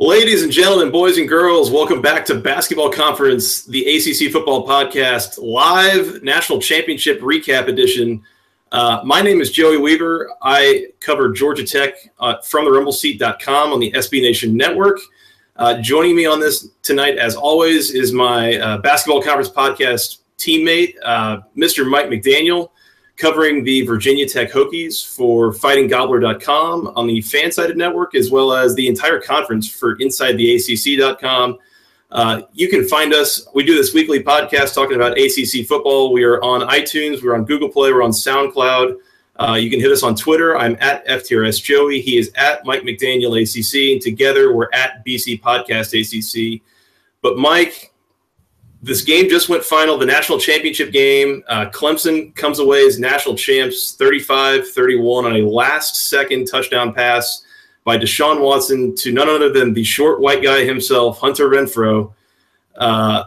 Ladies and gentlemen, boys and girls, welcome back to Basketball Conference, the ACC Football Podcast, live national championship recap edition. Uh, my name is Joey Weaver. I cover Georgia Tech uh, from the rumbleseat.com on the SB Nation Network. Uh, joining me on this tonight, as always, is my uh, Basketball Conference Podcast teammate, uh, Mr. Mike McDaniel, covering the Virginia Tech Hokies for fightinggobbler.com on the fan-sided network, as well as the entire conference for insidetheacc.com. Uh, you can find us. We do this weekly podcast talking about ACC football. We are on iTunes, we're on Google Play, we're on SoundCloud. Uh, you can hit us on Twitter. I'm at FTRS Joey. He is at Mike McDaniel ACC. And together we're at BC Podcast ACC. But Mike, this game just went final, the national championship game. Uh, Clemson comes away as national champs 35 31 on a last second touchdown pass by Deshaun Watson to none other than the short white guy himself, Hunter Renfrow. Uh,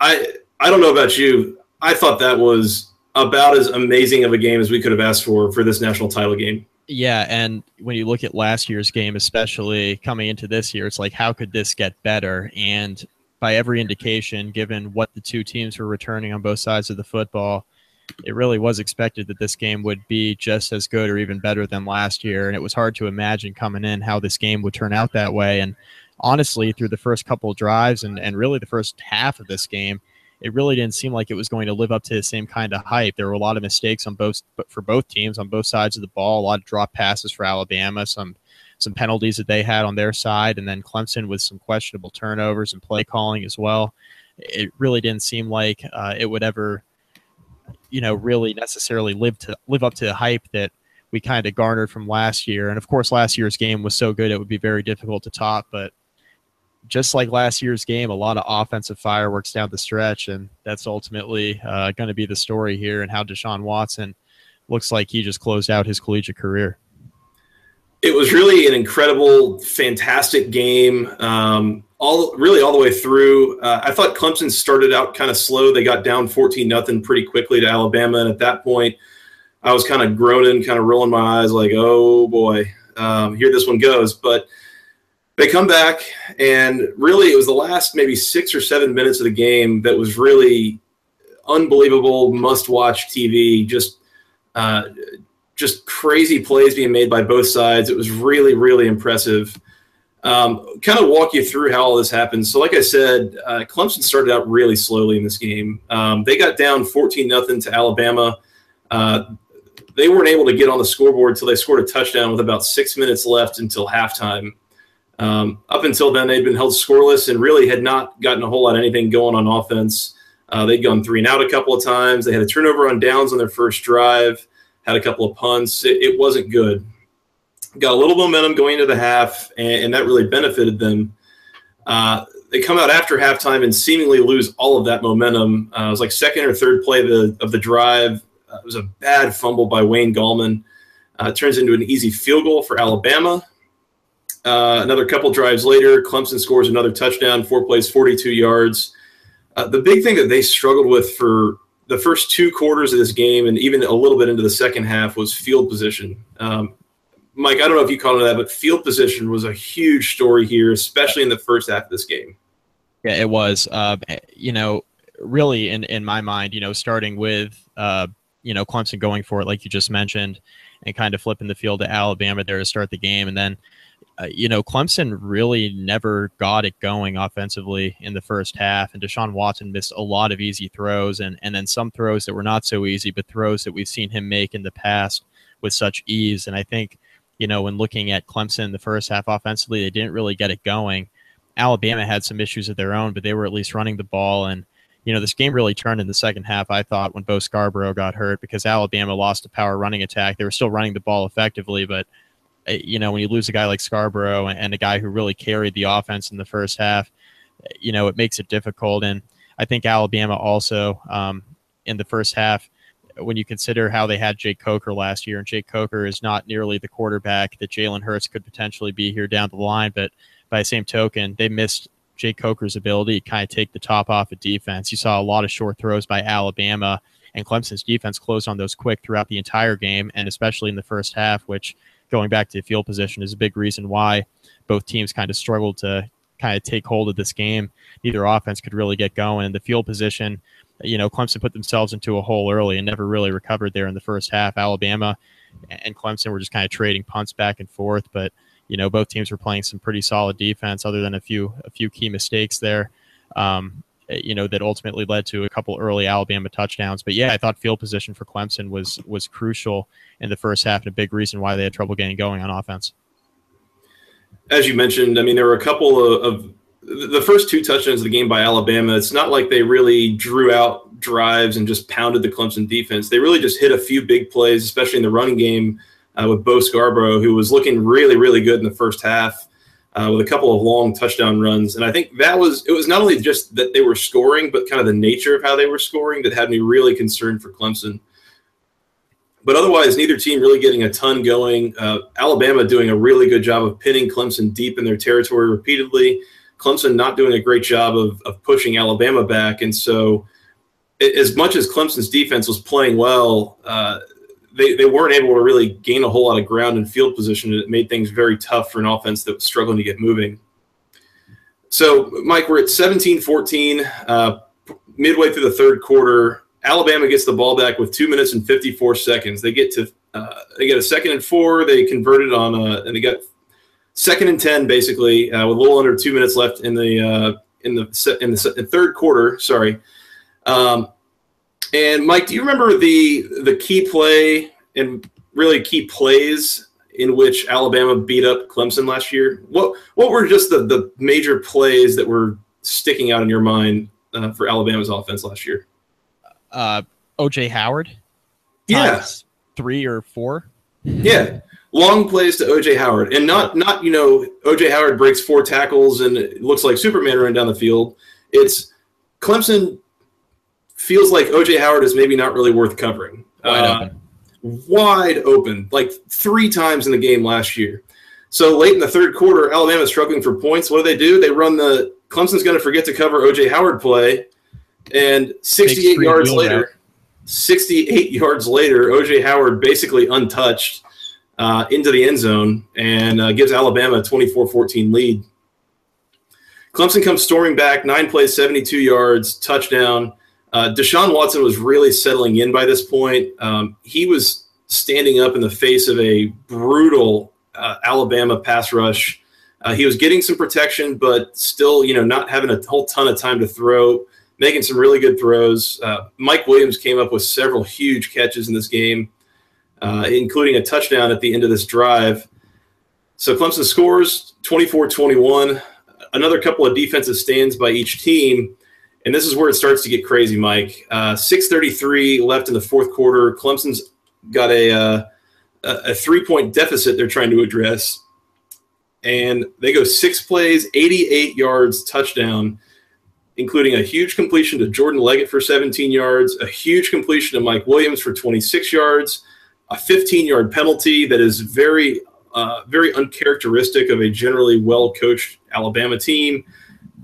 I I don't know about you. I thought that was about as amazing of a game as we could have asked for for this national title game. Yeah, and when you look at last year's game, especially coming into this year, it's like how could this get better? And by every indication, given what the two teams were returning on both sides of the football, it really was expected that this game would be just as good or even better than last year. And it was hard to imagine coming in how this game would turn out that way. And honestly, through the first couple drives and, and really the first half of this game, it really didn't seem like it was going to live up to the same kind of hype. There were a lot of mistakes on both for both teams on both sides of the ball, a lot of drop passes for Alabama, some some penalties that they had on their side, and then Clemson with some questionable turnovers and play calling as well. It really didn't seem like uh, it would ever, you know, really necessarily live to live up to the hype that we kind of garnered from last year. And of course, last year's game was so good it would be very difficult to top. But just like last year's game, a lot of offensive fireworks down the stretch, and that's ultimately uh, going to be the story here and how Deshaun Watson looks like he just closed out his collegiate career it was really an incredible, fantastic game. Um, all really all the way through. Uh, I thought Clemson started out kind of slow. They got down fourteen nothing pretty quickly to Alabama, and at that point, I was kind of groaning, kind of rolling my eyes, like, "Oh boy, um, here this one goes." But they come back, and really, it was the last maybe six or seven minutes of the game that was really unbelievable, must-watch TV. Just uh, just crazy plays being made by both sides. It was really, really impressive. Um, kind of walk you through how all this happened. So, like I said, uh, Clemson started out really slowly in this game. Um, they got down 14 nothing to Alabama. Uh, they weren't able to get on the scoreboard until they scored a touchdown with about six minutes left until halftime. Um, up until then, they'd been held scoreless and really had not gotten a whole lot of anything going on offense. Uh, they'd gone three and out a couple of times. They had a turnover on downs on their first drive had a couple of punts. It, it, wasn't good. Got a little momentum going into the half, and, and that really benefited them. Uh, they come out after halftime and seemingly lose all of that momentum. Uh, it was like second or third play of the, of the drive. Uh, it was a bad fumble by Wayne Gallman. Uh, turns into an easy field goal for Alabama. Uh, another couple drives later, Clemson scores another touchdown, four plays, 42 yards. Uh, the big thing that they struggled with for the first two quarters of this game and even a little bit into the second half was field position. Um, Mike, I don't know if you caught on that, but field position was a huge story here, especially in the first half of this game. Yeah, it was. Uh, you know, really, in in my mind, you know, starting with uh, you know Clemson going for it, like you just mentioned, and kind of flipping the field to Alabama there to start the game, and then uh, you know, Clemson really never got it going offensively in the first half, and Deshaun Watson missed a lot of easy throws, and and then some throws that were not so easy, but throws that we've seen him make in the past with such ease. And I think, you know, when looking at Clemson in the first half offensively, they didn't really get it going. Alabama had some issues of their own, but they were at least running the ball and. You know, this game really turned in the second half, I thought, when Bo Scarborough got hurt because Alabama lost a power running attack. They were still running the ball effectively, but you know, when you lose a guy like Scarborough and a guy who really carried the offense in the first half, eh, you know, it makes it difficult. And I think Alabama also um, in the first half, when you consider how they had Jake Coker last year, and Jake Coker is not nearly the quarterback that Jalen Hurts could potentially be here down the line, but by the same token, they missed Jake Coker's ability to kind of take the top off of defense. You saw a lot of short throws by Alabama, and Clemson's defense closed on those quick throughout the entire game, and especially in the first half, which going back to field position is a big reason why both teams kind of struggled to kind of take hold of this game. Neither offense could really get going. And the field position, you know, Clemson put themselves into a hole early and never really recovered there in the first half. Alabama and Clemson were just kind of trading punts back and forth, but you know, both teams were playing some pretty solid defense, other than a few a few key mistakes there. Um, you know that ultimately led to a couple early Alabama touchdowns. But yeah, I thought field position for Clemson was was crucial in the first half and a big reason why they had trouble getting going on offense as you mentioned, I mean, there were a couple of, of, the first two touchdowns of the game by Alabama. It's not like they really drew out drives and just pounded the Clemson defense. They really just hit a few big plays, especially in the running game uh, with Bo Scarborough, who was looking really, really good in the first half. Uh, with a couple of long touchdown runs. And I think that was, it was not only just that they were scoring, but kind of the nature of how they were scoring that had me really concerned for Clemson but otherwise, neither team really getting a ton going. Uh, Alabama doing a really good job of pinning Clemson deep in their territory repeatedly. Clemson not doing a great job of, of pushing Alabama back. And so, as much as Clemson's defense was playing well, uh, they, they weren't able to really gain a whole lot of ground in field position. It made things very tough for an offense that was struggling to get moving. So, Mike, we're at 17 14, uh, midway through the third quarter. Alabama gets the ball back with two minutes and 54 seconds. They get to uh, they get a second and four. They converted on a, and they got second and ten basically uh, with a little under two minutes left in the uh, in the in the third quarter. Sorry. Um, and Mike, do you remember the the key play and really key plays in which Alabama beat up Clemson last year? What what were just the the major plays that were sticking out in your mind uh, for Alabama's offense last year? uh, OJ Howard. Yes, yeah. three or four. Yeah, long plays to OJ Howard, and not not you know OJ Howard breaks four tackles and it looks like Superman running down the field. It's Clemson feels like OJ Howard is maybe not really worth covering. Wide uh, open. Wide open, like three times in the game last year. So late in the third quarter, Alabama's struggling for points. What do they do? They run the Clemson's going to forget to cover OJ Howard play, and 68 yards later, 68 yards later, OJ Howard basically untouched uh, into the end zone and uh, gives Alabama a 24 14 lead. Clemson comes storming back, nine plays, 72 yards, touchdown. Uh, Deshaun Watson was really settling in by this point. Um, he was standing up in the face of a brutal uh, Alabama pass rush. Uh, he was getting some protection, but still, you know, not having a whole ton of time to throw making some really good throws. Uh, Mike Williams came up with several huge catches in this game, uh, including a touchdown at the end of this drive. So Clemson scores 24 21. Another couple of defensive stands by each team. And this is where it starts to get crazy, Mike. Uh, 6.33 left in the fourth quarter. Clemson's got a, uh, a three point deficit they're trying to address. And they go six plays, 88 yards, touchdown including a huge completion to Jordan Leggett for 17 yards, a huge completion to Mike Williams for 26 yards, a 15 yard penalty that is very, uh, very uncharacteristic of a generally well coached Alabama team,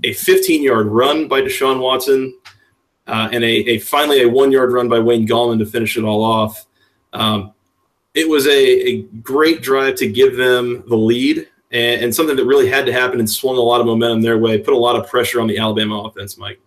a 15 yard run by Deshaun Watson, uh, and a, a, finally a one yard run by Wayne Gallman to finish it all off. Um, it was a, a great drive to give them the lead and, and, something that really had to happen and swung a lot of momentum their way, put a lot of pressure on the Alabama offense, Mike.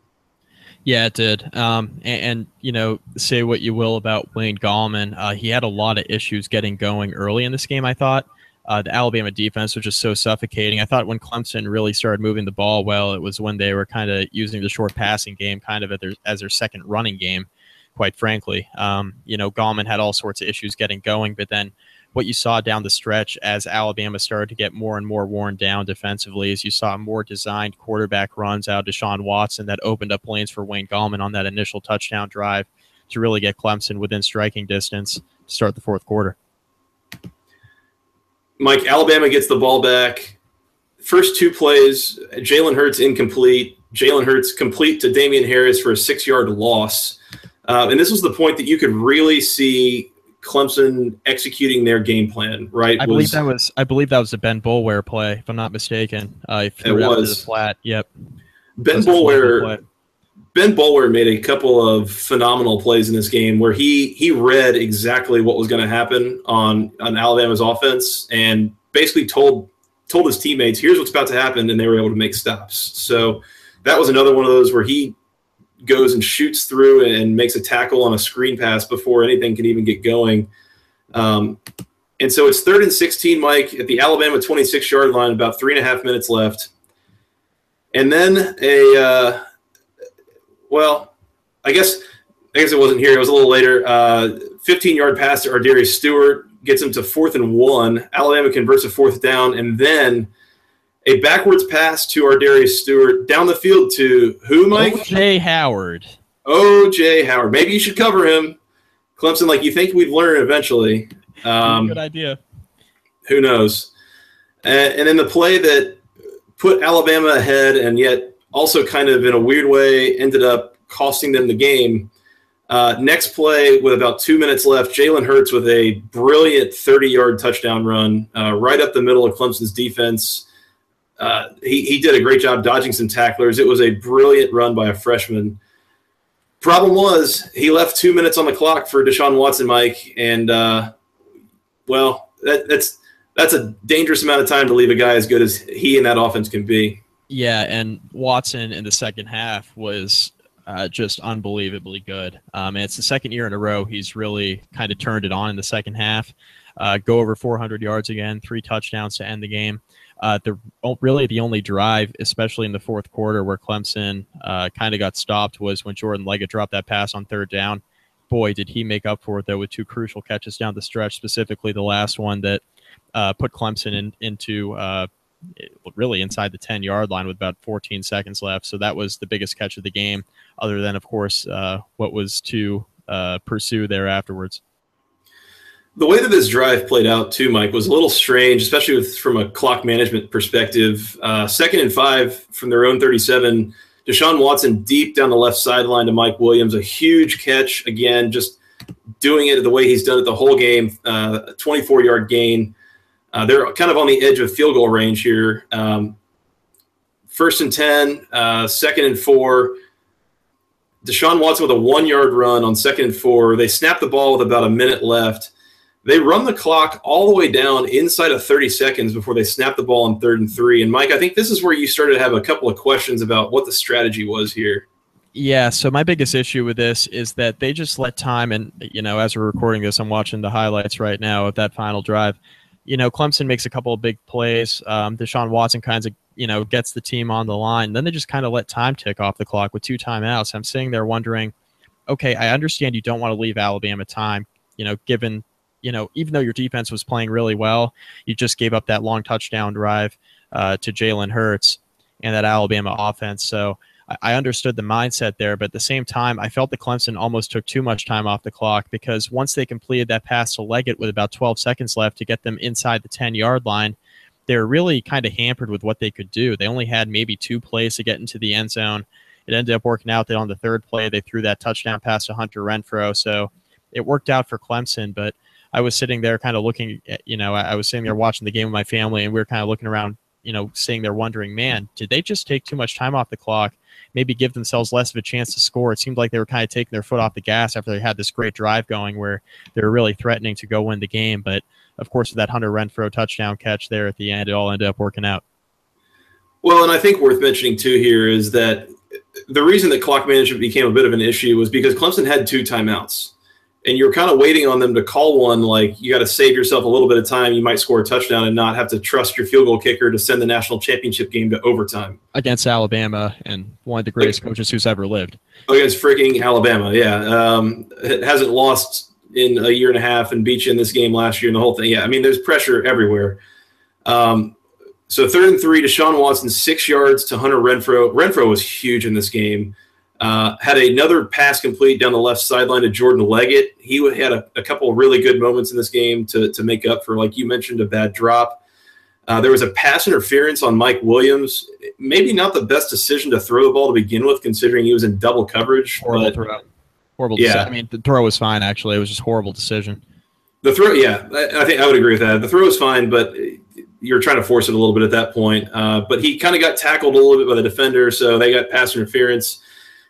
Yeah, it did. Um, and, and, you know, say what you will about Wayne Gallman, uh, he had a lot of issues getting going early in this game. I thought uh, the Alabama defense was just so suffocating. I thought when Clemson really started moving the ball well, it was when they were kind of using the short passing game, kind of their, as their second running game. Quite frankly, um, you know, Gallman had all sorts of issues getting going, but then what you saw down the stretch as Alabama started to get more and more worn down defensively is you saw more designed quarterback runs out of Deshaun Watson that opened up lanes for Wayne Gallman on that initial touchdown drive to really get Clemson within striking distance to start the fourth quarter. Mike, Alabama gets the ball back. First two plays, Jalen Hurts incomplete. Jalen Hurts complete to Damien Harris for a six yard loss. Uh, and this was the point that you could really see Clemson executing their game plan, right? I believe that was I believe that was a Ben Boulware play, if I'm not mistaken. Uh, he threw it, it was. the flat. Yep. Ben Boulware Ben Boulware made a couple of phenomenal plays in this game where he he read exactly what was going to happen on on Alabama's offense and basically told told his teammates, "Here's what's about to happen," and they were able to make stops. So that was another one of those where he goes and shoots through and makes a tackle on a screen pass before anything can even get going. Um, and so it's third and 16, Mike, at the Alabama 26 yard line, about three and a half minutes left. And then a uh, well, I guess I guess it wasn't here. It was a little later. Uh, 15 yard pass to Ardarius Stewart gets him to fourth and one. Alabama converts a fourth down, and then a backwards pass to Ardarius Stewart down the field to who, Mike? OJ Howard. OJ Howard. Maybe you should cover him. Clemson, like you think we'd learn eventually. Um, Good idea. Who knows? And, and then the play that put Alabama ahead and yet also kind of in a weird way ended up costing them the game. Uh, next play, with about two minutes left, Jalen Hurts with a brilliant 30 yard touchdown run uh, right up the middle of Clemson's defense. Uh, he, he did a great job dodging some tacklers. It was a brilliant run by a freshman. Problem was, he left two minutes on the clock for Deshaun Watson, Mike, and uh, well, that, that's that's a dangerous amount of time to leave a guy as good as he and that offense can be. Yeah, and Watson in the second half was uh, just unbelievably good. Um, and it's the second year in a row he's really kind of turned it on in the second half. Uh, go over 400 yards again, three touchdowns to end the game. Uh, the really the only drive, especially in the fourth quarter, where Clemson uh, kind of got stopped was when Jordan Leggett dropped that pass on third down. Boy, did he make up for it though with two crucial catches down the stretch, specifically the last one that uh, put Clemson in, into uh, really inside the 10 yard line with about 14 seconds left. So that was the biggest catch of the game, other than, of course, uh, what was to uh, pursue there afterwards. The way that this drive played out, too, Mike, was a little strange, especially with, from a clock management perspective. Uh, second and five from their own 37. Deshaun Watson deep down the left sideline to Mike Williams. A huge catch. Again, just doing it the way he's done it the whole game. Uh, 24 yard gain. Uh, they're kind of on the edge of field goal range here. Um, first and 10, uh, second and four. Deshaun Watson with a one yard run on second and four. They snap the ball with about a minute left. They run the clock all the way down inside of 30 seconds before they snap the ball on third and three. And Mike, I think this is where you started to have a couple of questions about what the strategy was here. Yeah, so my biggest issue with this is that they just let time, and you know, as we're recording this, I'm watching the highlights right now of that final drive you know, Clemson makes a couple of big plays. Um, Deshaun Watson kind of, you know, gets the team on the line. Then they just kind of let time tick off the clock with two timeouts. I'm sitting there wondering, okay, I understand you don't want to leave Alabama time, you know, given, you know, even though your defense was playing really well, you just gave up that long touchdown drive uh, to Jalen Hurts and that Alabama offense. So, I understood the mindset there, but at the same time, I felt that Clemson almost took too much time off the clock because once they completed that pass to Leggett with about 12 seconds left to get them inside the 10 yard line, they were really kind of hampered with what they could do. They only had maybe two plays to get into the end zone. It ended up working out that on the third play, they threw that touchdown pass to Hunter Renfrow. So it worked out for Clemson, but I was sitting there kind of looking at, you know, I was sitting there watching the game with my family and we were kind of looking around, you know, sitting there wondering, man, did they just take too much time off the clock? maybe give themselves less of a chance to score. It seemed like they were kind of taking their foot off the gas after they had this great drive going where they were really threatening to go win the game. But of course, with that Hunter Renfrow touchdown catch there at the end, it all ended up working out. Well, and I think worth mentioning too here is that the reason that clock management became a bit of an issue was because Clemson had two timeouts and you're kind of waiting on them to call one like you got to save yourself a little bit of time. You might score a touchdown and not have to trust your field goal kicker to send the national championship game to overtime. Against alabama and one of the greatest like, coaches who's ever lived. Against freaking alabama yeah. Um, it hasn't lost in a year and a half and beat you in this game last year and the whole thing. Yeah i mean there's pressure everywhere. Um, so third and three Deshaun Watson six yards to Hunter Renfrow. Renfrow was huge in this game Uh, had another pass complete down the left sideline to Jordan Leggett. He had a, a couple of really good moments in this game to, to make up for, like you mentioned, a bad drop. Uh, there was a pass interference on Mike Williams. Maybe not the best decision to throw the ball to begin with, considering he was in double coverage. Horrible but, throw. Horrible. Yeah. Decision. I mean, the throw was fine. Actually, it was just horrible decision. The throw, yeah, I, I think I would agree with that. The throw was fine, but you're trying to force it a little bit at that point. Uh, but he kind of got tackled a little bit by the defender, so they got pass interference.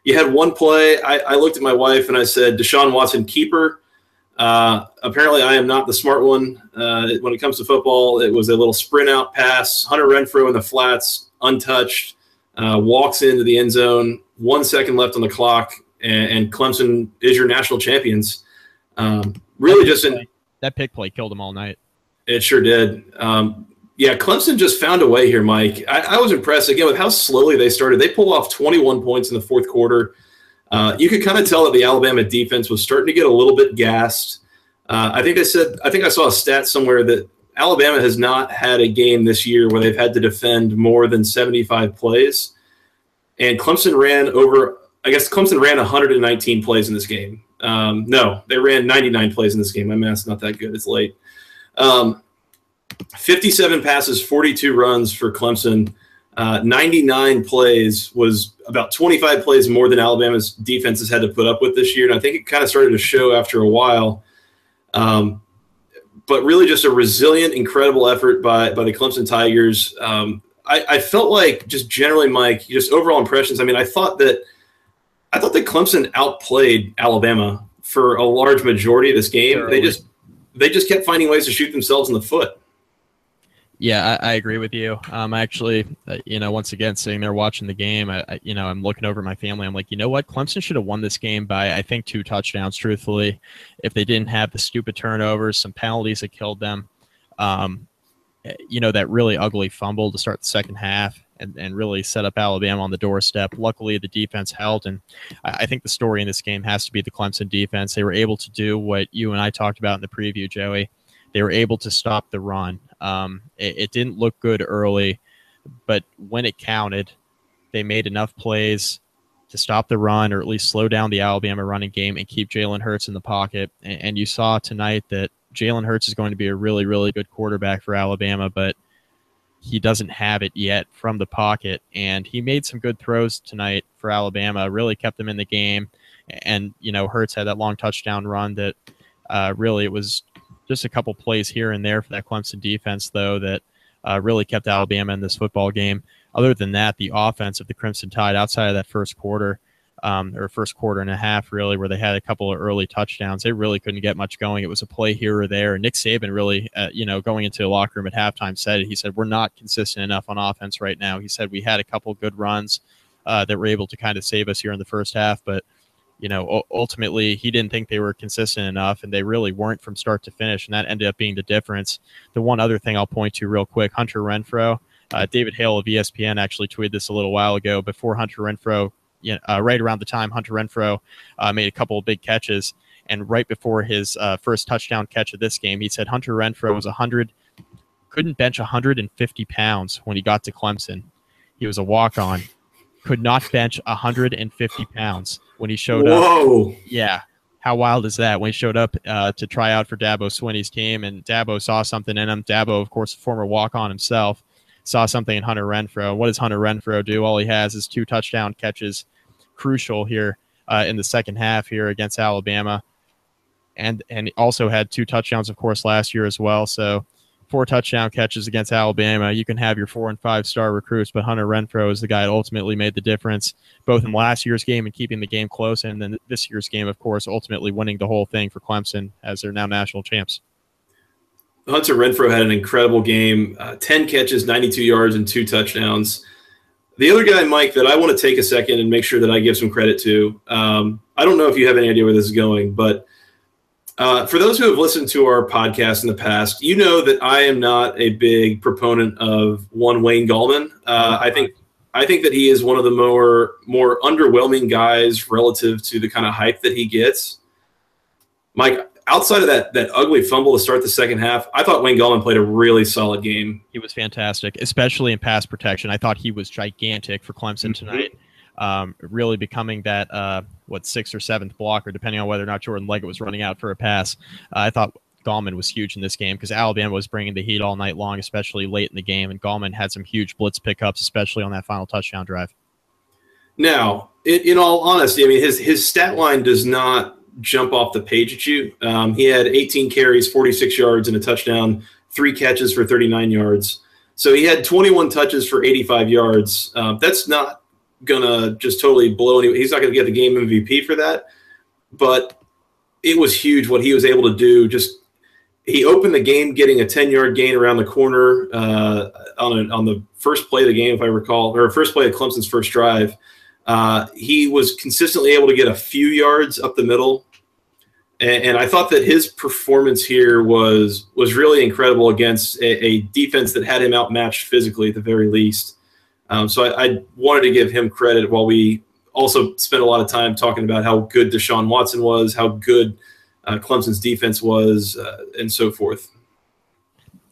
You had one play. I, I looked at my wife and I said, Deshaun Watson keeper. Uh, apparently, I am not the smart one uh, when it comes to football. It was a little sprint out pass. Hunter Renfrow in the flats, untouched, uh, walks into the end zone. One second left on the clock, and, and Clemson is your national champions. Um, really, just in that pick play killed them all night. It sure did. Um, yeah, Clemson just found a way here, Mike. I, I, was impressed again with how slowly they started. They pulled off 21 points in the fourth quarter. Uh, you could kind of tell that the Alabama defense was starting to get a little bit gassed. Uh, I think they said, I think I saw a stat somewhere that Alabama has not had a game this year where they've had to defend more than 75 plays. And Clemson ran over, I guess Clemson ran 119 plays in this game. Um, no, they ran 99 plays in this game. My math's not that good. It's late. Um, 57 passes, 42 runs for Clemson. Uh, 99 plays was about 25 plays more than Alabama's defense has had to put up with this year. And I think it kind of started to show after a while. Um, but really just a resilient, incredible effort by, by the Clemson Tigers. Um, I, I, felt like just generally, Mike, just overall impressions. I mean, I thought that I thought that Clemson outplayed Alabama for a large majority of this game. They just they just kept finding ways to shoot themselves in the foot. Yeah, I, I, agree with you. Um, actually, uh, you know, once again, sitting there watching the game, I, I, you know, I'm looking over my family. I'm like, you know what? Clemson should have won this game by, I think, two touchdowns. Truthfully, if they didn't have the stupid turnovers, some penalties that killed them, um, eh, you know, that really ugly fumble to start the second half, and, and really set up Alabama on the doorstep. Luckily, the defense held, and I, I think the story in this game has to be the Clemson defense. They were able to do what you and I talked about in the preview, Joey. They were able to stop the run. Um, it, it didn't look good early, but when it counted, they made enough plays to stop the run or at least slow down the Alabama running game and keep Jalen Hurts in the pocket. And, and you saw tonight that Jalen Hurts is going to be a really, really good quarterback for Alabama, but he doesn't have it yet from the pocket. And he made some good throws tonight for Alabama, really kept them in the game. And, you know, Hurts had that long touchdown run that uh, really it was just a couple plays here and there for that Clemson defense, though, that uh, really kept Alabama in this football game. Other than that, the offense of the Crimson Tide, outside of that first quarter, um, or first quarter and a half, really, where they had a couple of early touchdowns, they really couldn't get much going. It was a play here or there. And Nick Saban really, uh, you know, going into the locker room at halftime said. He said, We're not consistent enough on offense right now. He said, We had a couple good runs uh, that were able to kind of save us here in the first half, but you know, ultimately he didn't think they were consistent enough, and they really weren't from start to finish, and that ended up being the difference. The one other thing I'll point to real quick: Hunter Renfrow, Uh, David Hale of ESPN actually tweeted this a little while ago. Before Hunter Renfrow, uh, right around the time Hunter Renfrow uh, made a couple of big catches, and right before his uh, first touchdown catch of this game, he said Hunter Renfrow was 100, couldn't bench 150 pounds when he got to Clemson. He was a walk on could not bench 150 pounds when he showed Whoa. up. Yeah. How wild is that? When he showed up uh, to try out for Dabo Swinney's team, and Dabo saw something in him. Dabo, of course, a former walk on himself, saw something in Hunter Renfrow. What does Hunter Renfrow do? All he has is two touchdown catches, crucial here uh, in the second half here against Alabama, and and also had two touchdowns, of course, last year as well. So four touchdown catches against Alabama. You can have your four and five star recruits, but Hunter Renfrow is the guy that ultimately made the difference, both in last year's game and keeping the game close, and then this year's game, of course, ultimately winning the whole thing for Clemson as they're now national champs. Hunter Renfrow had an incredible game uh, 10 catches, 92 yards, and two touchdowns. The other guy, Mike, that I want to take a second and make sure that I give some credit to, um, I don't know if you have any idea where this is going, but uh, for those who have listened to our podcast in the past, you know that I am not a big proponent of one Wayne Gallman. Uh, I think I think that he is one of the more more underwhelming guys relative to the kind of hype that he gets. Mike, outside of that that ugly fumble to start the second half, I thought Wayne Gallman played a really solid game. He was fantastic, especially in pass protection. I thought he was gigantic for Clemson mm-hmm. tonight. Um, really becoming that uh, what sixth or seventh blocker, depending on whether or not Jordan Leggett was running out for a pass. Uh, I thought Gallman was huge in this game because Alabama was bringing the heat all night long, especially late in the game, and Gallman had some huge blitz pickups, especially on that final touchdown drive. Now, in, in all honesty, I mean his his stat line does not jump off the page at you. Um, he had 18 carries, 46 yards, and a touchdown, three catches for 39 yards. So he had 21 touches for 85 yards. Um, that's not gonna just totally blow any. He's not gonna get the game MVP for that, but it was huge what he was able to do. Just he opened the game getting a 10 yard gain around the corner uh, on a, on the first play of the game, if I recall, or first play of Clemson's first drive. Uh, he was consistently able to get a few yards up the middle, and, and, I thought that his performance here was was really incredible against a, a defense that had him outmatched physically at the very least. Um, so I, I, wanted to give him credit while we also spent a lot of time talking about how good Deshaun Watson was, how good uh, Clemson's defense was, uh, and so forth.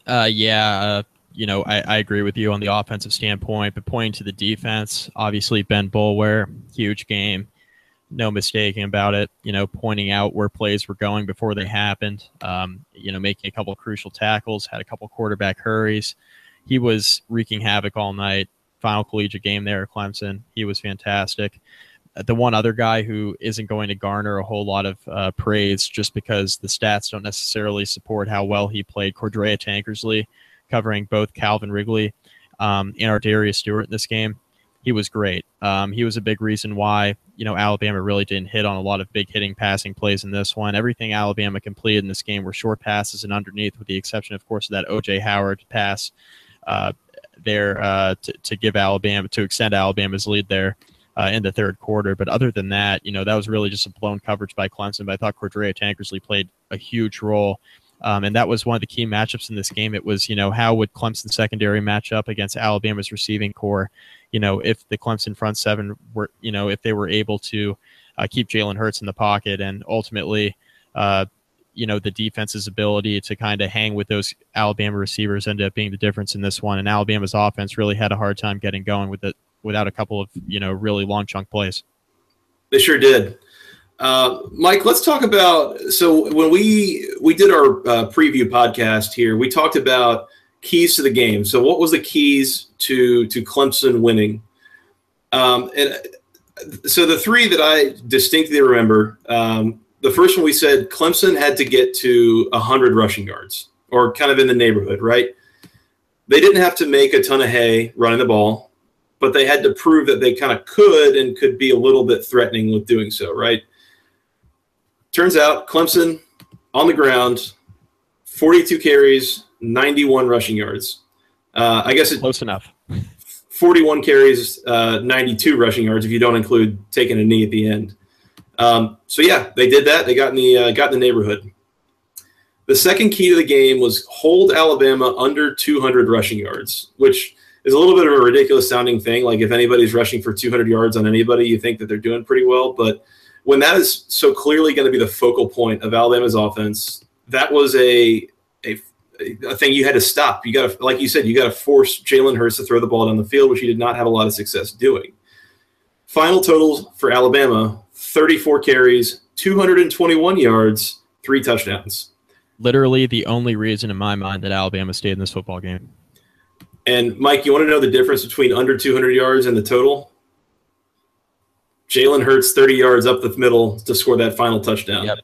Uh, yeah, uh, you know, I, I, agree with you on the offensive standpoint, but pointing to the defense, obviously Ben Boulware, huge game, no mistaking about it. You know, pointing out where plays were going before they happened. Um, you know, making a couple crucial tackles, had a couple quarterback hurries. He was wreaking havoc all night final collegiate game there at Clemson. He was fantastic. Uh, the one other guy who isn't going to garner a whole lot of uh, praise just because the stats don't necessarily support how well he played, Cordrea Tankersley, covering both Calvin Ridley um, and Ardarius Stewart in this game. He was great. Um, he was a big reason why you know Alabama really didn't hit on a lot of big hitting passing plays in this one. Everything Alabama completed in this game were short passes and underneath, with the exception, of course, of that OJ Howard pass uh, there uh, to, to give Alabama to extend Alabama's lead there uh, in the third quarter. But other than that, you know, that was really just a blown coverage by Clemson. But I thought Cordrea Tankersley played a huge role. Um, and that was one of the key matchups in this game. It was, you know, how would Clemson secondary match up against Alabama's receiving corps? You know, if the Clemson front seven were, you know, if they were able to uh, keep Jalen Hurts in the pocket and ultimately, uh, you know the defense's ability to kind of hang with those Alabama receivers ended up being the difference in this one. And Alabama's offense really had a hard time getting going with it without a couple of you know really long chunk plays. They sure did. Uh, Mike, let's talk about. So when we we did our uh, preview podcast here, we talked about keys to the game. So what was the keys to to Clemson winning? Um, and so the three that I distinctly remember um, the first one we said Clemson had to get to 100 rushing yards or kind of in the neighborhood, right? They didn't have to make a ton of hay running the ball, but they had to prove that they kind of could and could be a little bit threatening with doing so, right? Turns out Clemson on the ground, 42 carries, 91 rushing yards. Uh, I guess it's close enough. 41 carries, uh, 92 rushing yards if you don't include taking a knee at the end. Um, so yeah, they did that. They got in the uh, got in the neighborhood. The second key to the game was hold Alabama under 200 rushing yards, which is a little bit of a ridiculous sounding thing. Like if anybody's rushing for 200 yards on anybody, you think that they're doing pretty well. But when that is so clearly going to be the focal point of Alabama's offense, that was a a, a thing you had to stop. You got to, like you said, you got to force Jalen Hurts to throw the ball down the field, which he did not have a lot of success doing. Final totals for Alabama 34 carries, 221 yards, three touchdowns. Literally the only reason in my mind that Alabama stayed in this football game. And Mike, you want to know the difference between under 200 yards and the total? Jalen Hurts 30 yards up the middle to score that final touchdown. Yep.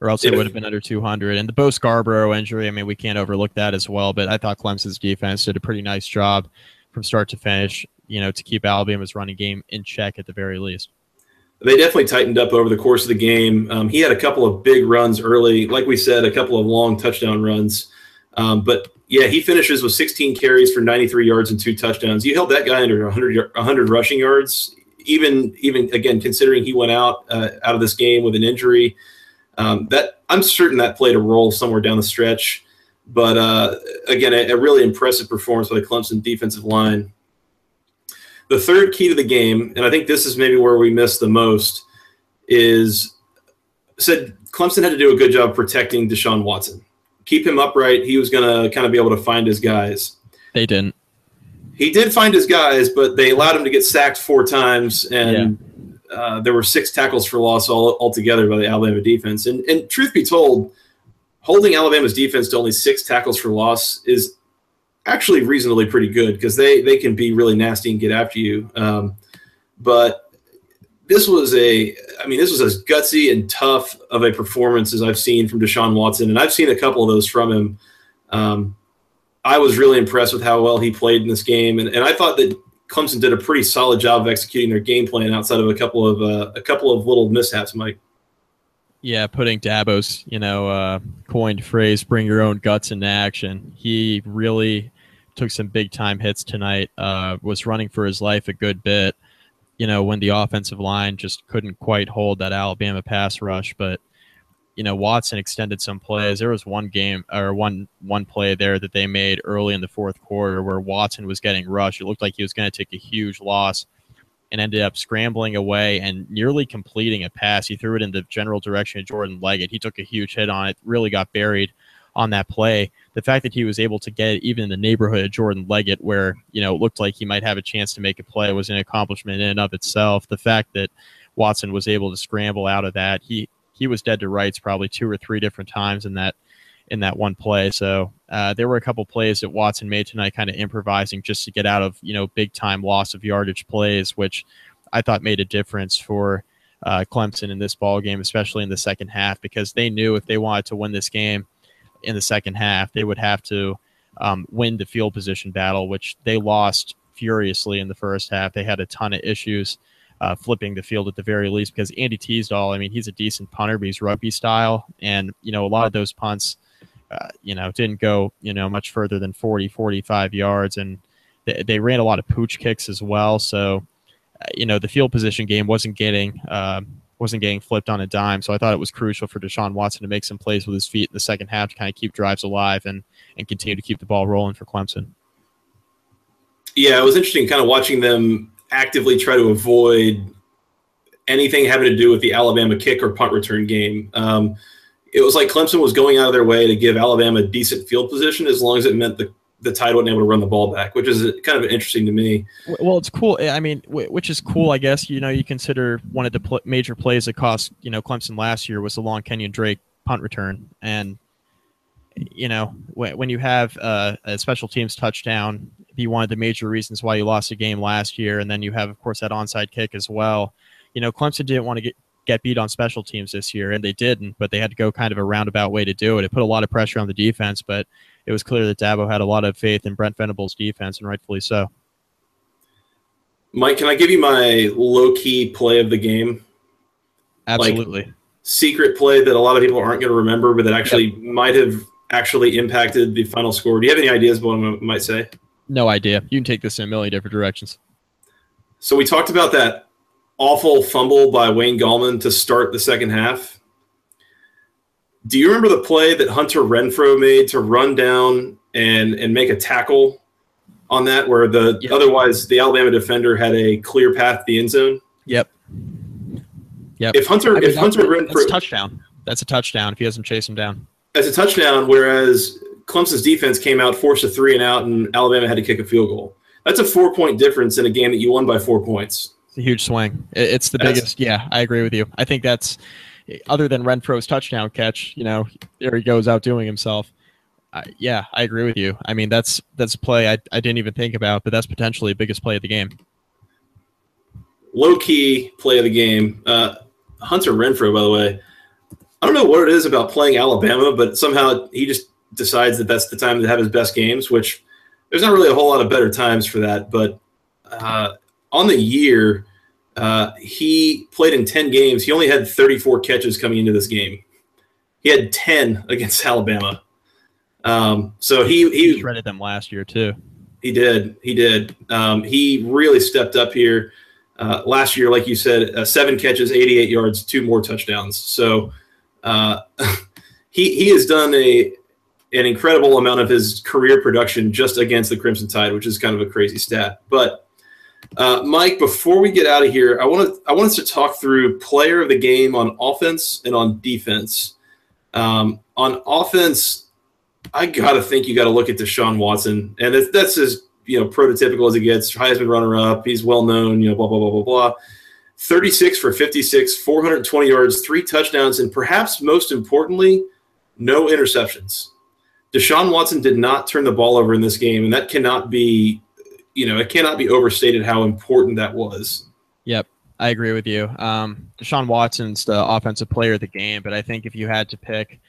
Or else it would have been under 200. And the Bo Scarborough injury, I mean, we can't overlook that as well. But I thought Clemson's defense did a pretty nice job from start to finish, you know, to keep Alabama's running game in check at the very least they definitely tightened up over the course of the game. Um, he had a couple of big runs early, like we said, a couple of long touchdown runs. Um, but yeah, he finishes with 16 carries for 93 yards and two touchdowns. You held that guy under 100, 100 rushing yards, even even again considering he went out uh, out of this game with an injury. Um, that I'm certain that played a role somewhere down the stretch. But uh, again, a, a really impressive performance by the Clemson defensive line. The third key to the game, and I think this is maybe where we missed the most, is said Clemson had to do a good job protecting Deshaun Watson. Keep him upright. He was going to kind of be able to find his guys. They didn't. he did find his guys, but they allowed him to get sacked four times, and yeah. uh, there were six tackles for loss all altogether by the Alabama defense. And, and truth be told, holding Alabama's defense to only six tackles for loss is actually reasonably pretty good because they they can be really nasty and get after you. Um, but this was a, I mean, this was as gutsy and tough of a performance as I've seen from Deshaun Watson, and I've seen a couple of those from him. Um, I was really impressed with how well he played in this game, and, and I thought that Clemson did a pretty solid job of executing their game plan outside of a couple of uh, a couple of little mishaps, Mike. Yeah, putting Dabo's, you know, uh, coined phrase, bring your own guts into action. He really took some big time hits tonight, uh, was running for his life a good bit, you know, when the offensive line just couldn't quite hold that Alabama pass rush. But, you know, Watson extended some plays. There was one game or one one play there that they made early in the fourth quarter where Watson was getting rushed. It looked like he was going to take a huge loss and ended up scrambling away and nearly completing a pass. He threw it in the general direction of Jordan Leggett. He took a huge hit on it, really got buried on that play. The fact that he was able to get even in the neighborhood of Jordan Leggett, where you know it looked like he might have a chance to make a play, was an accomplishment in and of itself. The fact that Watson was able to scramble out of that, he he was dead to rights probably two or three different times in that in that one play. So uh, there were a couple plays that Watson made tonight, kind of improvising just to get out of you know big time loss of yardage plays, which I thought made a difference for uh, Clemson in this ball game, especially in the second half, because they knew if they wanted to win this game in the second half, they would have to um, win the field position battle, which they lost furiously in the first half. They had a ton of issues. Uh, flipping the field at the very least because Andy Teasdall, I mean, he's a decent punter, but he's rugby style. And, you know, a lot of those punts, uh, you know, didn't go, you know, much further than 40, 45 yards. And they, they ran a lot of pooch kicks as well. So, uh, you know, the field position game wasn't getting, uh, wasn't getting flipped on a dime. So I thought it was crucial for Deshaun Watson to make some plays with his feet in the second half to kind of keep drives alive and, and continue to keep the ball rolling for Clemson. Yeah, it was interesting kind of watching them actively try to avoid anything having to do with the Alabama kick or punt return game. Um, it was like Clemson was going out of their way to give Alabama decent field position as long as it meant the the Tide wasn't able to run the ball back, which is kind of interesting to me. Well, it's cool. I mean, which is cool, I guess. You know, you consider one of the pl- major plays that cost you know Clemson last year was the long Kenyon Drake punt return, and you know when you have uh, a special teams touchdown, be one of the major reasons why you lost a game last year, and then you have, of course, that onside kick as well. You know, Clemson didn't want to get get beat on special teams this year, and they didn't, but they had to go kind of a roundabout way to do it. It put a lot of pressure on the defense, but it was clear that Dabo had a lot of faith in Brent Venables' defense, and rightfully so. Mike, can I give you my low key play of the game? Absolutely. Like, secret play that a lot of people aren't going to remember, but that actually yep. might have actually impacted the final score. Do you have any ideas about what I might say? No idea. You can take this in a million different directions. So we talked about that awful fumble by Wayne Gallman to start the second half. Do you remember the play that Hunter Renfrow made to run down and and make a tackle on that, where the yep. otherwise the Alabama defender had a clear path to the end zone? Yep. Yep. If Hunter, I mean, if Hunter Renfrow, that's a touchdown. That's a touchdown if he doesn't chase him down. That's a touchdown. Whereas Clemson's defense came out, forced a three and out, and Alabama had to kick a field goal. That's a four point difference in a game that you won by four points. It's a huge swing. It's the that's, biggest. Yeah, I agree with you. I think that's other than Renfrow's touchdown catch, you know, there he goes out doing himself. Uh, yeah, I agree with you. I mean, that's that's a play I, I didn't even think about, but that's potentially the biggest play of the game. Low key play of the game. Uh, Hunter Renfrow, by the way, I don't know what it is about playing Alabama, but somehow he just decides that that's the time to have his best games. Which there's not really a whole lot of better times for that, but uh, on the year, uh, he played in 10 games. He only had 34 catches coming into this game. He had 10 against Alabama. Um, so he, he, he shredded them last year too. He did. He did. Um, he really stepped up here. Uh, last year, like you said, uh, seven catches, 88 yards, two more touchdowns. So uh, he he has done a an incredible amount of his career production just against the Crimson Tide, which is kind of a crazy stat. But uh, Mike, before we get out of here, I want to I want us to talk through player of the game on offense and on defense. Um, on offense, I gotta think you got to look at Deshaun Watson, and that's, that's as you know prototypical as it gets. Heisman runner up. He's well known. You know, blah blah blah blah blah. 36 for 56, 420 yards, three touchdowns, and perhaps most importantly, no interceptions. Deshaun Watson did not turn the ball over in this game, and that cannot be, you know, it cannot be overstated how important that was. Yep, I agree with you. Um, Deshaun Watson's the offensive player of the game, but I think if you had to pick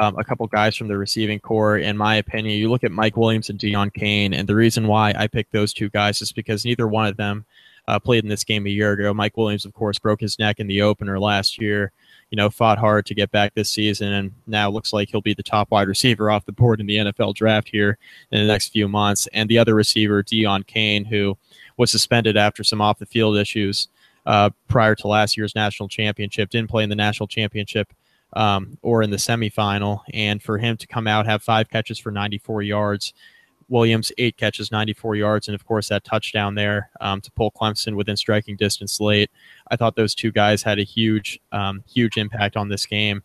um, a couple guys from the receiving corps, in my opinion, you look at Mike Williams and Deon Cain, and the reason why I picked those two guys is because neither one of them – uh, played in this game a year ago. Mike Williams, of course, broke his neck in the opener last year. You know, fought hard to get back this season, and now looks like he'll be the top wide receiver off the board in the NFL draft here in the next few months. And the other receiver, Deon Cain, who was suspended after some off the field issues uh, prior to last year's national championship, didn't play in the national championship um, or in the semifinal. And for him to come out, have five catches for 94 yards, Williams, eight catches, 94 yards, and of course that touchdown there um, to pull Clemson within striking distance late. I thought those two guys had a huge, um, huge impact on this game.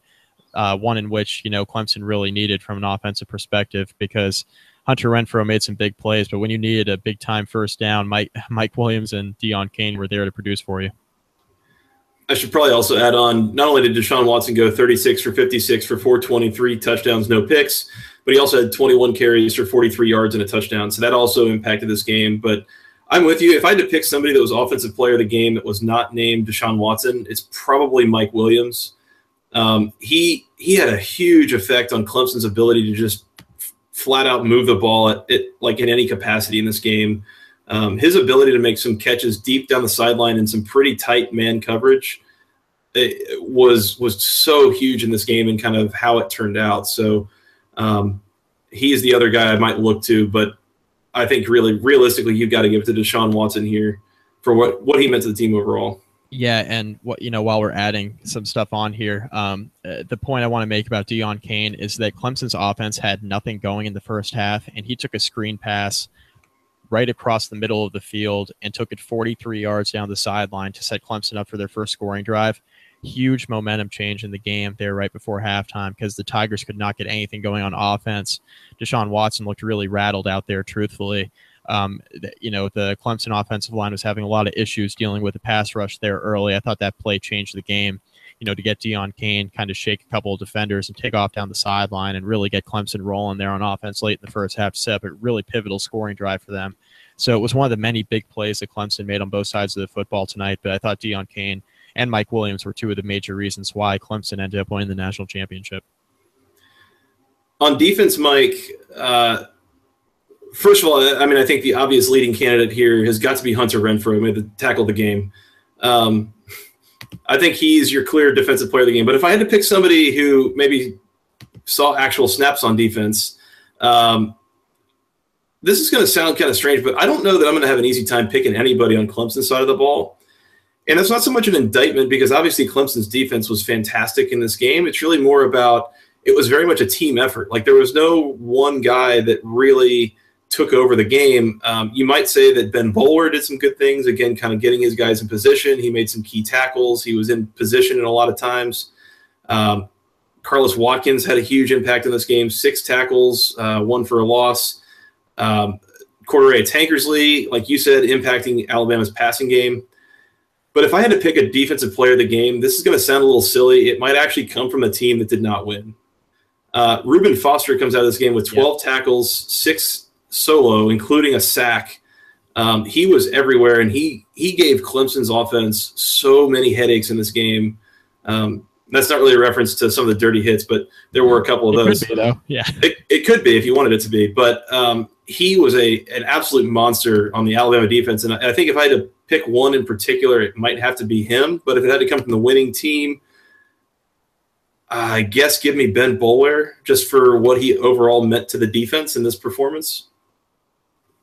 Uh, one in which you know Clemson really needed from an offensive perspective because Hunter Renfrow made some big plays, but when you needed a big time first down, Mike Mike Williams and Deon Cain were there to produce for you. I should probably also add on. Not only did Deshaun Watson go 36 for 56 for 423 touchdowns, no picks but he also had 21 carries for 43 yards and a touchdown. So that also impacted this game. But I'm with you. If I had to pick somebody that was offensive player of the game that was not named Deshaun Watson, it's probably Mike Williams. Um, he he had a huge effect on Clemson's ability to just flat out move the ball at it like in any capacity in this game. Um, his ability to make some catches deep down the sideline in some pretty tight man coverage was was so huge in this game and kind of how it turned out. So um, he's the other guy I might look to, but I think really realistically, you've got to give it to Deshaun Watson here for what what he meant to the team overall. Yeah, and what you know, while we're adding some stuff on here, um, uh, the point I want to make about Deon Cain is that Clemson's offense had nothing going in the first half, and he took a screen pass right across the middle of the field and took it 43 yards down the sideline to set Clemson up for their first scoring drive huge momentum change in the game there right before halftime because the Tigers could not get anything going on offense. Deshaun Watson looked really rattled out there, truthfully. Um, you know, the Clemson offensive line was having a lot of issues dealing with the pass rush there early. I thought that play changed the game. You know, to get Deon Cain kind of shake a couple of defenders and take off down the sideline and really get Clemson rolling there on offense late in the first half set a really pivotal scoring drive for them. So it was one of the many big plays that Clemson made on both sides of the football tonight. But I thought Deon Cain and Mike Williams were two of the major reasons why Clemson ended up winning the national championship. On defense, Mike, uh, first of all, I mean, I think the obvious leading candidate here has got to be Hunter Renfrow, made the tackle of the game. Um, I think he's your clear defensive player of the game. But if I had to pick somebody who maybe saw actual snaps on defense, um, this is going to sound kind of strange, but I don't know that I'm going to have an easy time picking anybody on Clemson's side of the ball. And it's not so much an indictment because obviously Clemson's defense was fantastic in this game. It's really more about it was very much a team effort. Like there was no one guy that really took over the game. Um, you might say that Ben Boulware did some good things. Again, kind of getting his guys in position. He made some key tackles. He was in position in a lot of times. Um, Carlos Watkins had a huge impact in this game. Six tackles, uh, one for a loss. Um, Cordrea Tankersley, like you said, impacting Alabama's passing game. But if I had to pick a defensive player of the game, this is going to sound a little silly. It might actually come from a team that did not win. Uh, Reuben Foster comes out of this game with 12 tackles, six solo, including a sack. Um, he was everywhere, and he he gave Clemson's offense so many headaches in this game. Um, that's not really a reference to some of the dirty hits, but there were a couple of it those. Be, though. Yeah, it, it could be if you wanted it to be, but um, he was a an absolute monster on the Alabama defense, and I, I think if I had to pick one in particular, it might have to be him. But if it had to come from the winning team, I guess give me Ben Boulware just for what he overall meant to the defense in this performance.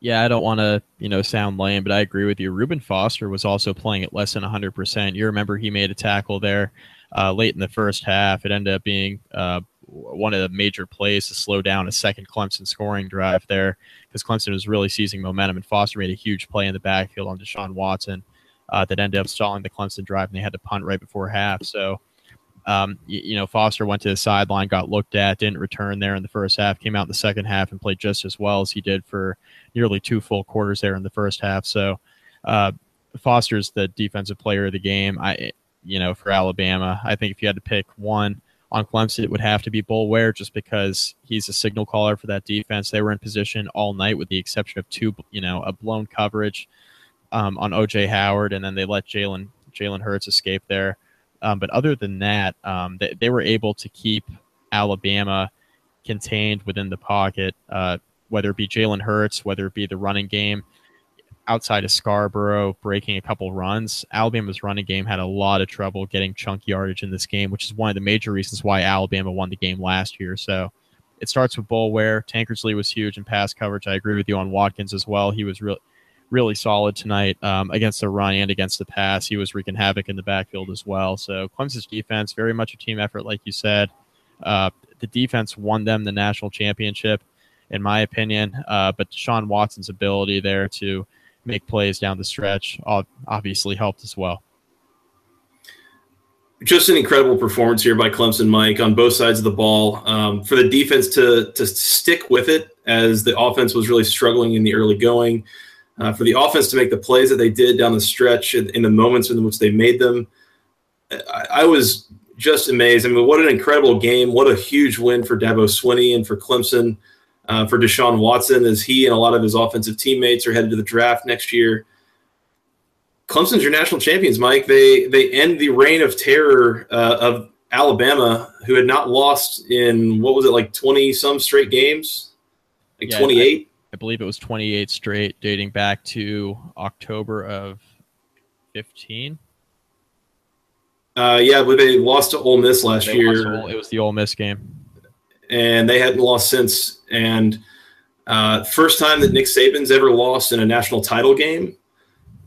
Yeah, I don't want to, you know, sound lame, but I agree with you. Reuben Foster was also playing at less than 100%. You remember he made a tackle there uh, late in the first half. It ended up being uh, one of the major plays to slow down a second Clemson scoring drive there because Clemson was really seizing momentum, and Foster made a huge play in the backfield on Deshaun Watson uh, that ended up stalling the Clemson drive, and they had to punt right before half. So Um, you, you, know, Foster went to the sideline, got looked at, didn't return there in the first half, came out in the second half and played just as well as he did for nearly two full quarters there in the first half. So, uh, Foster's the defensive player of the game. I, you know, for Alabama, I think if you had to pick one on Clemson, it would have to be Boulware just because he's a signal caller for that defense. They were in position all night with the exception of two, you know, a blown coverage um, on OJ Howard, and then they let Jalen Jalen Hurts escape there. Um, but other than that, um, they, they, were able to keep Alabama contained within the pocket, uh, whether it be Jalen Hurts, whether it be the running game outside of Scarbrough breaking a couple runs. Alabama's running game had a lot of trouble getting chunk yardage in this game, which is one of the major reasons why Alabama won the game last year. So it starts with Boulware. Tankersley was huge in pass coverage. I agree with you on Watkins as well. He was really really solid tonight um, against the run and against the pass. He was wreaking havoc in the backfield as well. So Clemson's defense, very much a team effort, like you said. Uh, the defense won them the national championship, in my opinion. Uh, but Sean Watson's ability there to make plays down the stretch obviously helped as well. Just an incredible performance here by Clemson, Mike, on both sides of the ball. Um, for the defense to to stick with it as the offense was really struggling in the early going uh, for the offense to make the plays that they did down the stretch in, in the moments in which they made them. I, I, was just amazed. I mean, what an incredible game! What a huge win for Dabo Swinney and for Clemson, uh, for Deshaun Watson, as he and a lot of his offensive teammates are headed to the draft next year. Clemson's your national champions, Mike. They they end the reign of terror uh, of Alabama, who had not lost in what was it like twenty some straight games, like twenty yeah, eight. I believe it was 28 straight, dating back to October of 15. Uh, yeah, but they lost to Ole Miss last they year. Ole, it was the Ole Miss game, and they hadn't lost since. And uh, first time that Nick Saban's ever lost in a national title game.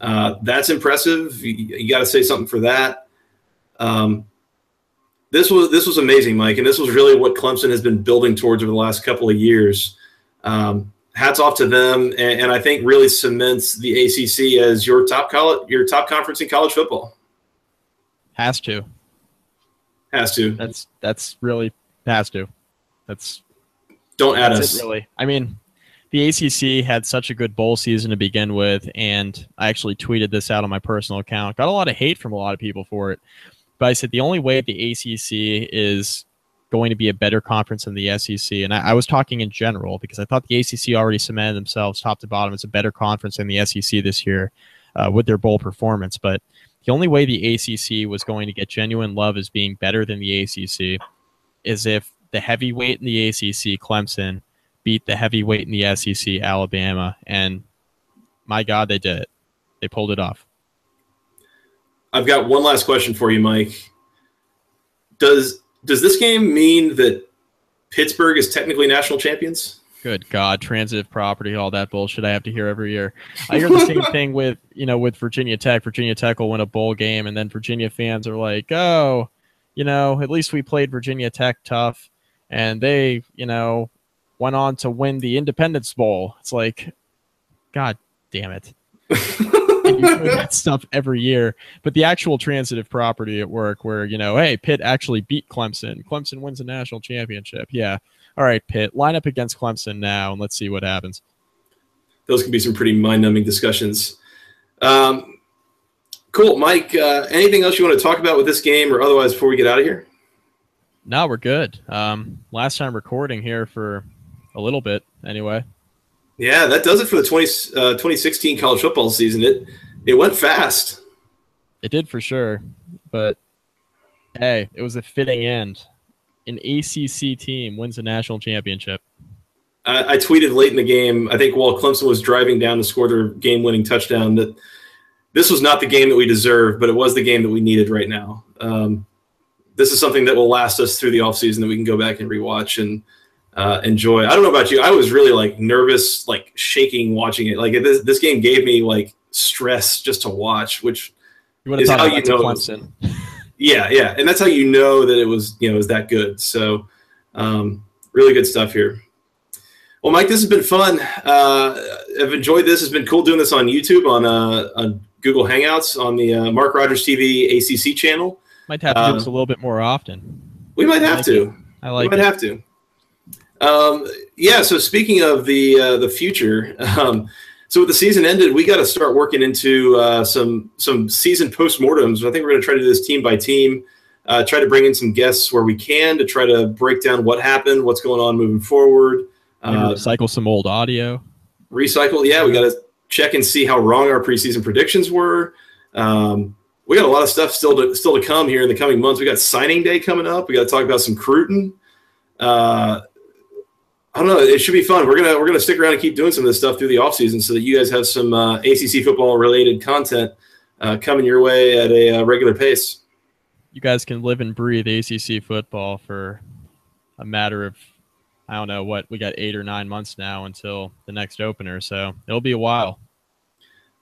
Uh, that's impressive. You, you got to say something for that. Um, this was this was amazing, Mike, and this was really what Clemson has been building towards over the last couple of years. Um, hats off to them, and, and, I think really cements the ACC as your top college, your top conference in college football. Has to. Has to. That's that's really has to. That's don't add us. really, I mean, the ACC had such a good bowl season to begin with, and I actually tweeted this out on my personal account. Got a lot of hate from a lot of people for it, but I said the only way the ACC is going to be a better conference than the SEC. And I, I, was talking in general because I thought the ACC already cemented themselves top to bottom as a better conference than the SEC this year uh, with their bowl performance. But the only way the ACC was going to get genuine love as being better than the ACC is if the heavyweight in the ACC, Clemson, beat the heavyweight in the SEC, Alabama. And my God, they did it. They pulled it off. I've got one last question for you, Mike. Does does this game mean that Pittsburgh is technically national champions? Good God, transitive property, all that bullshit I have to hear every year. I hear the same thing with you know with Virginia Tech. Virginia Tech will win a bowl game, and then Virginia fans are like, "Oh, you know, at least we played Virginia Tech tough, and they, you know, went on to win the Independence Bowl." It's like, God damn it. that stuff every year. But the actual transitive property at work, where you know, hey, Pitt actually beat Clemson. Clemson wins a national championship. Yeah, all right, Pitt, line up against Clemson now, and let's see what happens. Those can be some pretty mind-numbing discussions. Um, cool, Mike. Uh, anything else you want to talk about with this game, or otherwise, before we get out of here? No, we're good. Um, last time recording here for a little bit, anyway. Yeah, that does it for the 20, uh, 2016 college football season. It it went fast. It did for sure, but hey, it was a fitting end. An ACC team wins a national championship. I, I tweeted late in the game. I think while Clemson was driving down to score their game-winning touchdown, that this was not the game that we deserved, but it was the game that we needed right now. Um, this is something that will last us through the offseason that we can go back and rewatch and uh, enjoy. I don't know about you. I was really like nervous, like shaking watching it. Like this, this game gave me like stress just to watch, which is how you know. Clemson. Yeah, yeah, and that's how you know that it was you know was that good. So, um, really good stuff here. Well, Mike, this has been fun. Uh, I've enjoyed this. It's been cool doing this on YouTube, on uh, on Google Hangouts, on the uh, Mark Rogers TV ACC channel. Might have to um, do this a little bit more often. We might have to. I like to. It. I like. We might it. have to. Um, yeah. So speaking of the uh, the future, um, so with the season ended, we got to start working into uh, some some season postmortems. I think we're going to try to do this team by team. Uh, try to bring in some guests where we can to try to break down what happened, what's going on moving forward. Uh, recycle some old audio. Recycle, yeah. We got to check and see how wrong our preseason predictions were. Um, we got a lot of stuff still to still to come here in the coming months. We got signing day coming up. We got to talk about some Cruton. Uh, I don't know. It should be fun. We're gonna we're gonna stick around and keep doing some of this stuff through the off season so that you guys have some uh, ACC football related content uh, coming your way at a uh, regular pace. You guys can live and breathe ACC football for a matter of I don't know what we got eight or nine months now until the next opener, so it'll be a while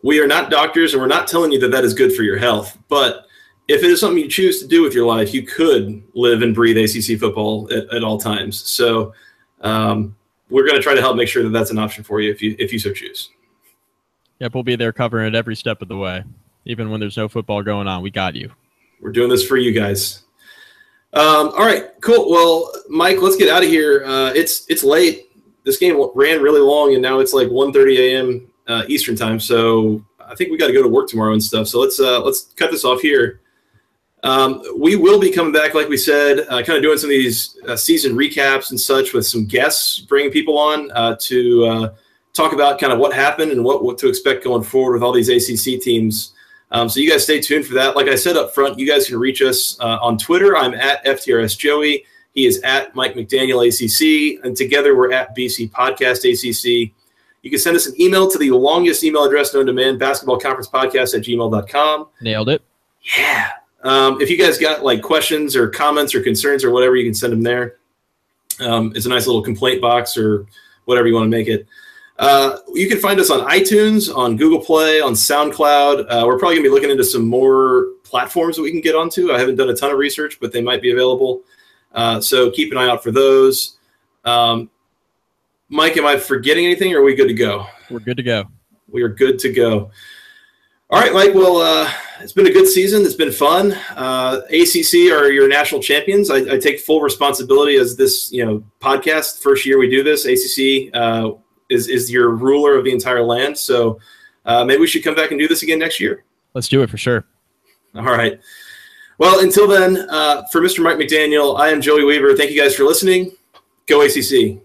we are not doctors and we're not telling you that that is good for your health. But if it is something you choose to do with your life, you could live and breathe ACC football at, at all times. So um, we're going to try to help make sure that that's an option for you if you if you so choose. Yep, we'll be there covering it every step of the way, even when there's no football going on. We got you. We're doing this for you guys. Um, all right, cool. Well, Mike, let's get out of here. Uh, it's it's late. This game ran really long, and now it's like 1.30 a.m uh, Eastern time. So I think we got to go to work tomorrow and stuff. So let's uh, let's cut this off here. Um, we will be coming back, like we said, uh, kind of doing some of these uh, season recaps and such with some guests, bringing people on uh, to uh, talk about kind of what happened and what, what to expect going forward with all these ACC teams. Um, so you guys stay tuned for that. Like I said up front, you guys can reach us uh, on Twitter. I'm at FTRS Joey. He is at Mike McDaniel ACC, and together we're at BC Podcast ACC. You can send us an email to the longest email address known to man, basketballconferencepodcast at gmail.com. Nailed it. Yeah. Um, if you guys got like questions or comments or concerns or whatever, you can send them there. Um, it's a nice little complaint box or whatever you want to make it. Uh, you can find us on iTunes, on Google Play, on SoundCloud. Uh, we're probably going to be looking into some more platforms that we can get onto. I haven't done a ton of research, but they might be available. Uh, so keep an eye out for those. Um, Mike, am I forgetting anything or are we good to go? We're good to go. We are good to go. All right, Mike. Well, uh, it's been a good season. It's been fun. Uh, ACC are your national champions. I, I, take full responsibility as this, you know, podcast. First year we do this. ACC uh, is is your ruler of the entire land. So uh, maybe we should come back and do this again next year. Let's do it for sure. All right. Well, until then, uh, for Mr. Mike McDaniel, I am Joey Weaver. Thank you guys for listening. Go ACC.